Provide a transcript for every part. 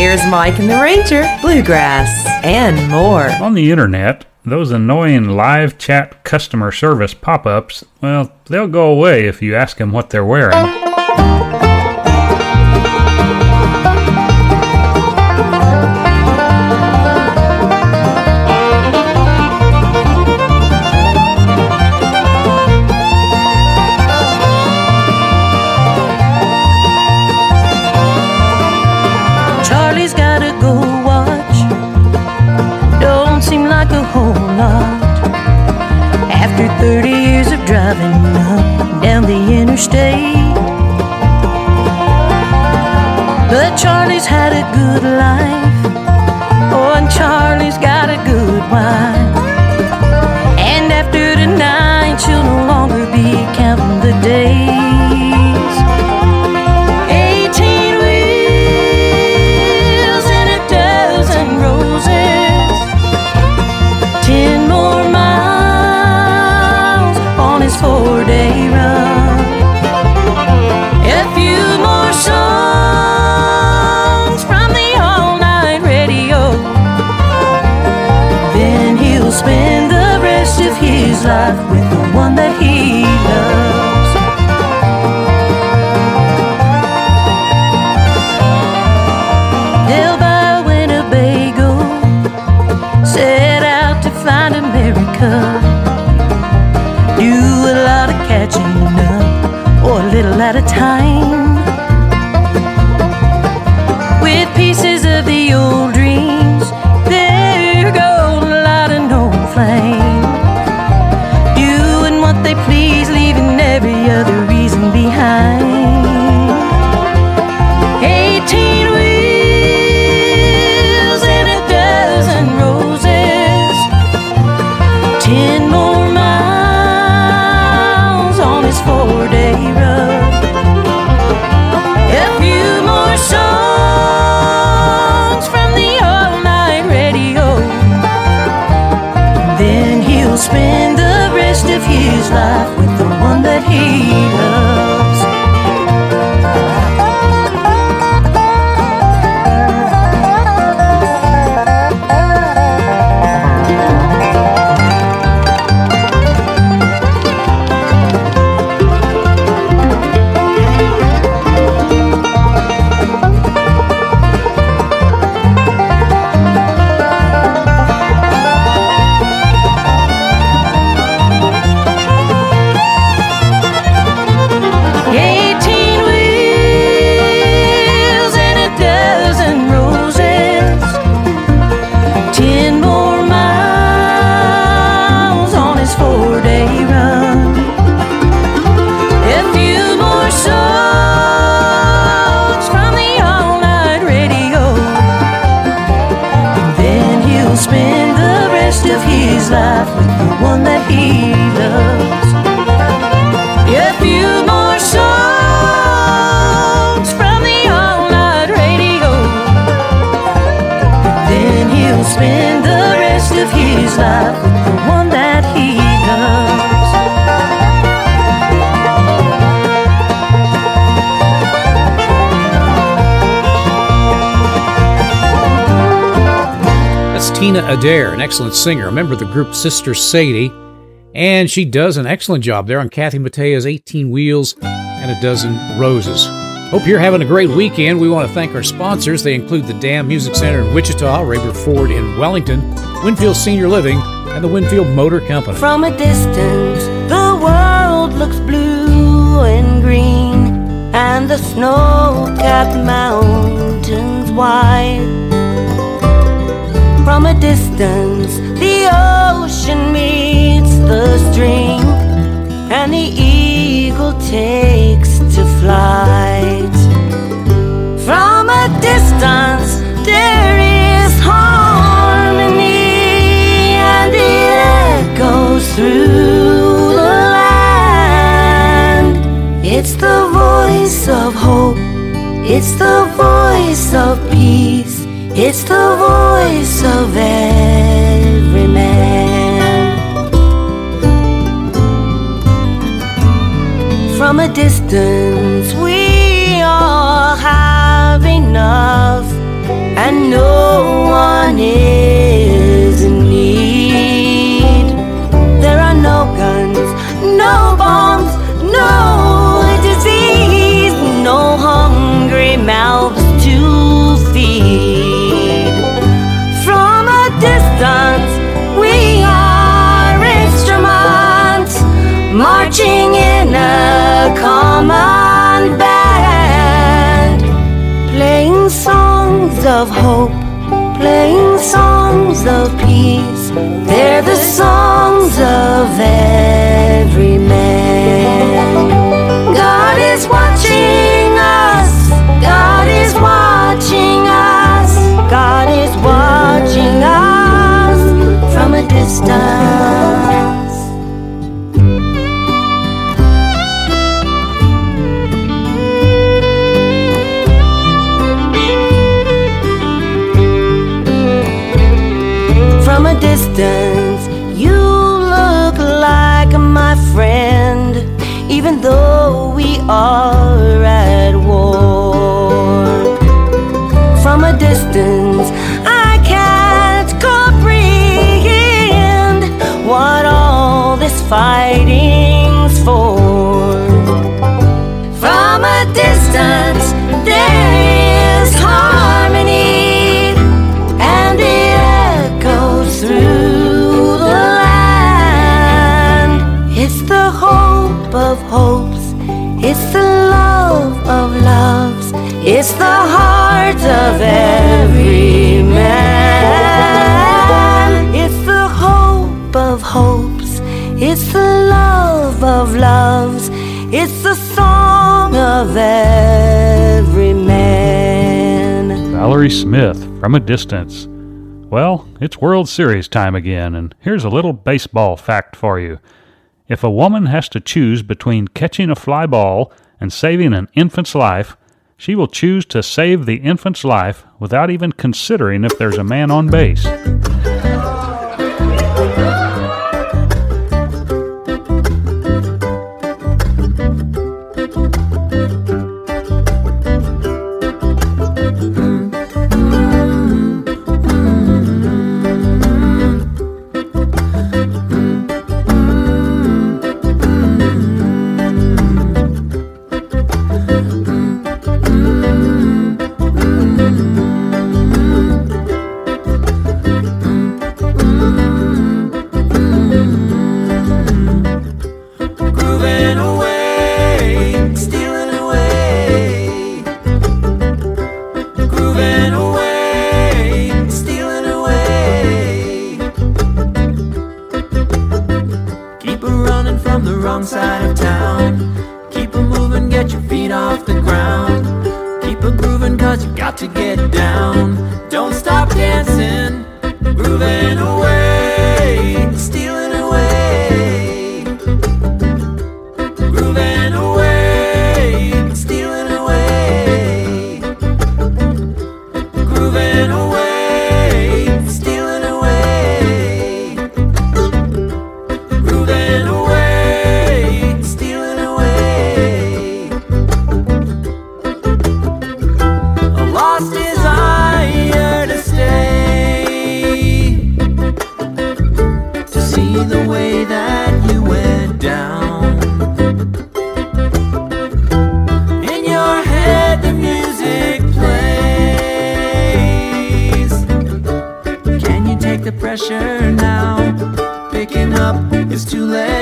Here's Mike and the Ranger, Bluegrass, and more. On the internet, those annoying live chat customer service pop ups, well, they'll go away if you ask them what they're wearing. Driving up down the interstate. But Charlie's had a good life. Oh, and Charlie's got a good wife. And after tonight, she'll no longer be counting the days. Time. With pieces of the old dreams, there goes a lot of no flame. Doing what they please, leaving every other reason behind. Tina Adair, an excellent singer, a member of the group Sister Sadie. And she does an excellent job there on Kathy Mattea's 18 Wheels and a Dozen Roses. Hope you're having a great weekend. We want to thank our sponsors. They include the Damm Music Center in Wichita, Rayburn Ford in Wellington, Winfield Senior Living, and the Winfield Motor Company. From a distance, the world looks blue and green, and the snow capped mountains wide. From a distance, the ocean meets the stream, and the eagle takes to flight. From a distance, there is harmony, and it echoes through the land. It's the voice of hope, it's the voice of peace, it's the voice From a distance, we all have enough, and no one is. distance. I can't comprehend what all this fighting. Smith from a distance. Well, it's World Series time again, and here's a little baseball fact for you. If a woman has to choose between catching a fly ball and saving an infant's life, she will choose to save the infant's life without even considering if there's a man on base. pressure now. Picking up is too late.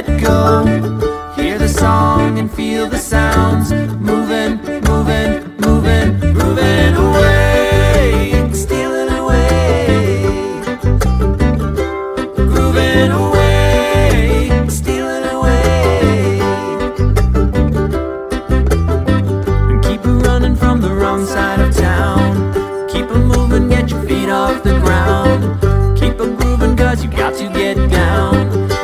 got to get down.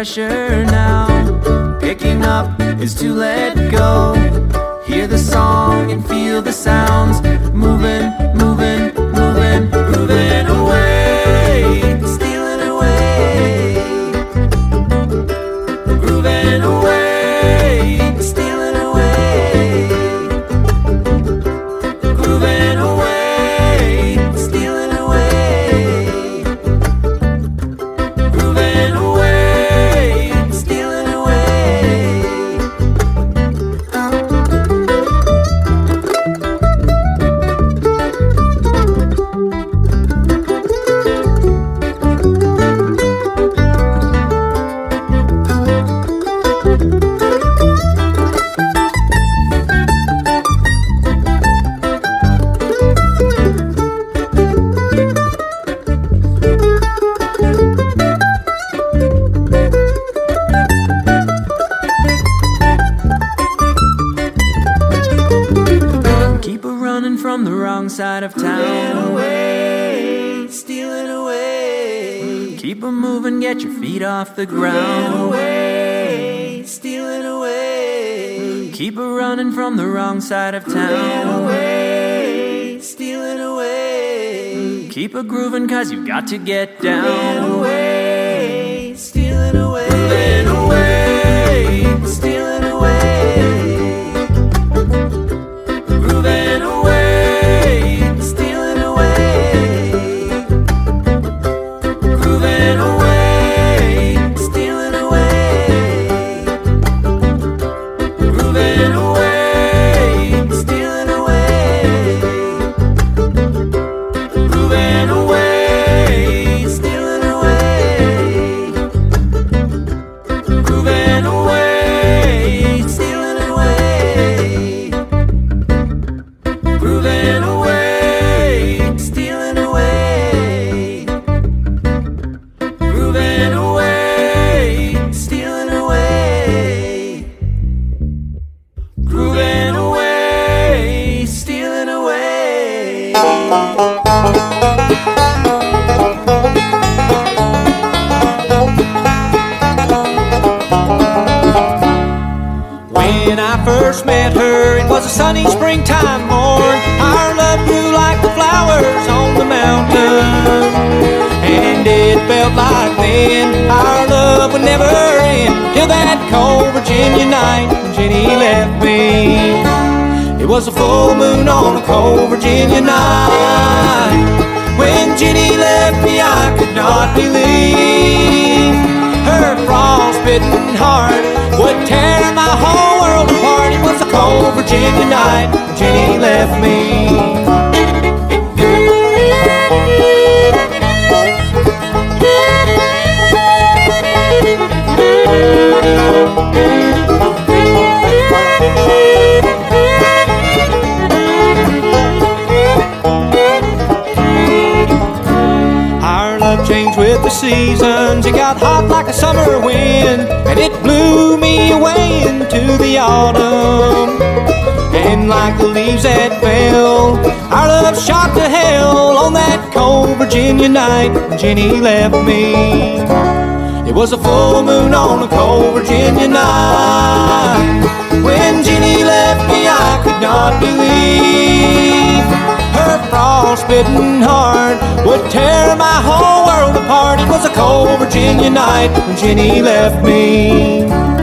pressure now. Picking up is to let go. Hear the song and feel the sound. Side of town. Stealing away, stealing away. Keep her moving, get your feet off the ground. Stealing away, stealing away. Keep her running from the wrong side of town. Stealing away, stealing away. Keep her grooving, cause you got to get down. Stealing away, When I first met her, it was a sunny springtime morn. Our love grew like the flowers on the mountain. And it felt like then our love would never end. Till that cold Virginia night when Jenny left me. It was a full moon on a cold Virginia night. When Jenny left me, I could not believe her frost-bitten heart would tear my whole world apart. It was a cold Virginia night when Jenny left me. Like the leaves that fell, our love shot to hell on that cold Virginia night when Jenny left me. It was a full moon on a cold Virginia night. When Jenny left me, I could not believe her frostbitten heart would tear my whole world apart. It was a cold Virginia night when Jenny left me.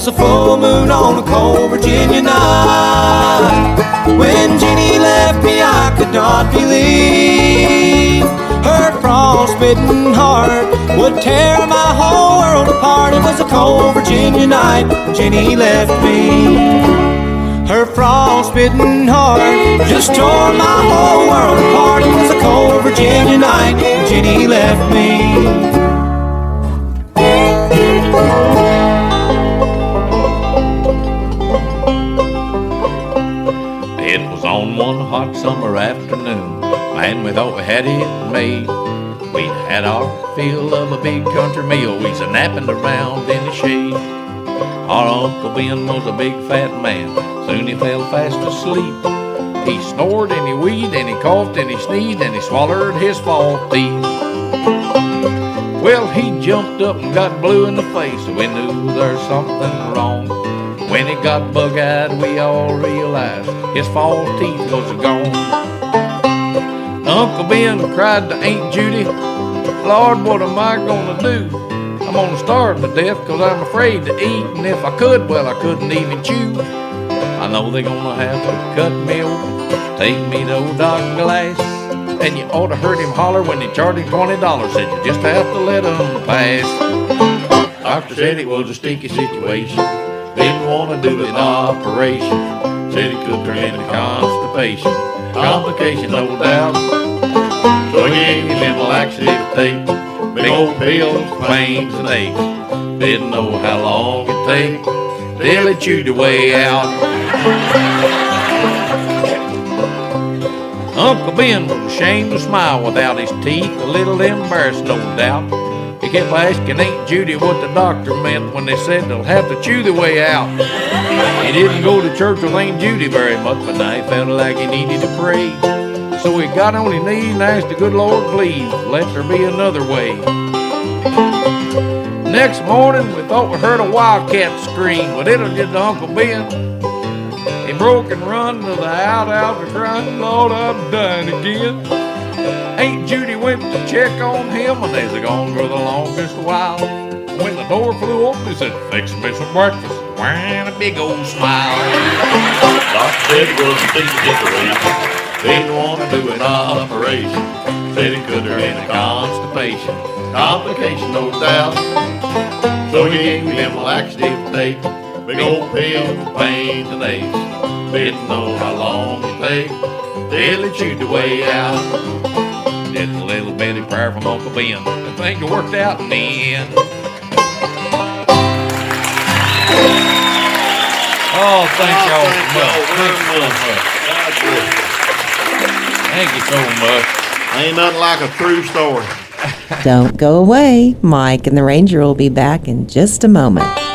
Was a full moon on a cold Virginia night. When Jenny left me, I could not believe her frostbitten heart would tear my whole world apart. It was a cold Virginia night when Jenny left me. Her frostbitten heart just tore my whole world apart. It was a cold Virginia night when Jenny left me. Hot summer afternoon, man, we thought we had it made. We had our fill of a big country meal. We's a napping around in the shade. Our Uncle Ben was a big fat man. Soon he fell fast asleep. He snored and he wheezed and he coughed and he sneezed and he swallowed his teeth. Well, he jumped up and got blue in the face. We knew there's something wrong. When he got bug-eyed, we all realized his false teeth was gone. Uncle Ben cried to Aunt Judy, Lord, what am I gonna do? I'm gonna starve to death cause I'm afraid to eat, and if I could, well, I couldn't even chew. I know they're gonna have to cut me open, take me to old Doc Glass. And you ought to heard him holler when they charged him twenty dollars. Said you just have to let him pass. Doctor said it was a sticky situation. Didn't want to do an operation. Said it could turn into constipation. Complication, no doubt. So he gave him a laxative tape. Big old pills, pains, and aches. Didn't know how long it'd take till it chewed the way out. Uncle Ben was ashamed to smile without his teeth, a little embarrassed, no doubt. Kept asking Aunt Judy what the doctor meant when they said they'll have to chew the way out. He didn't go to church with Aunt Judy very much, but now he felt like he needed to pray. So he got on his knees and asked the good Lord, please, let there be another way. Next morning, we thought we heard a wildcat scream, but it was just Uncle Ben. He broke and run to the outhouse and cried, Lord, I'm dying again. Aunt Judy went to check on him, and they's gone for the longest while. When the door flew open, he said, Fix me some breakfast. Wearing a big old smile. Doctor said it was a situation. Didn't want to do an operation. Said it could have been a constipation. Complication, no doubt. So he gave him a laxative. Big old pills, pains, and aches. Didn't know how long it take till it chewed the way out. Did a little bitty prayer from Uncle Ben. The thing worked out in the end. Oh, thank oh, y'all so much. Thank you so much. Thank you so much. Ain't nothing like a true story. Don't go away. Mike and the Ranger will be back in just a moment.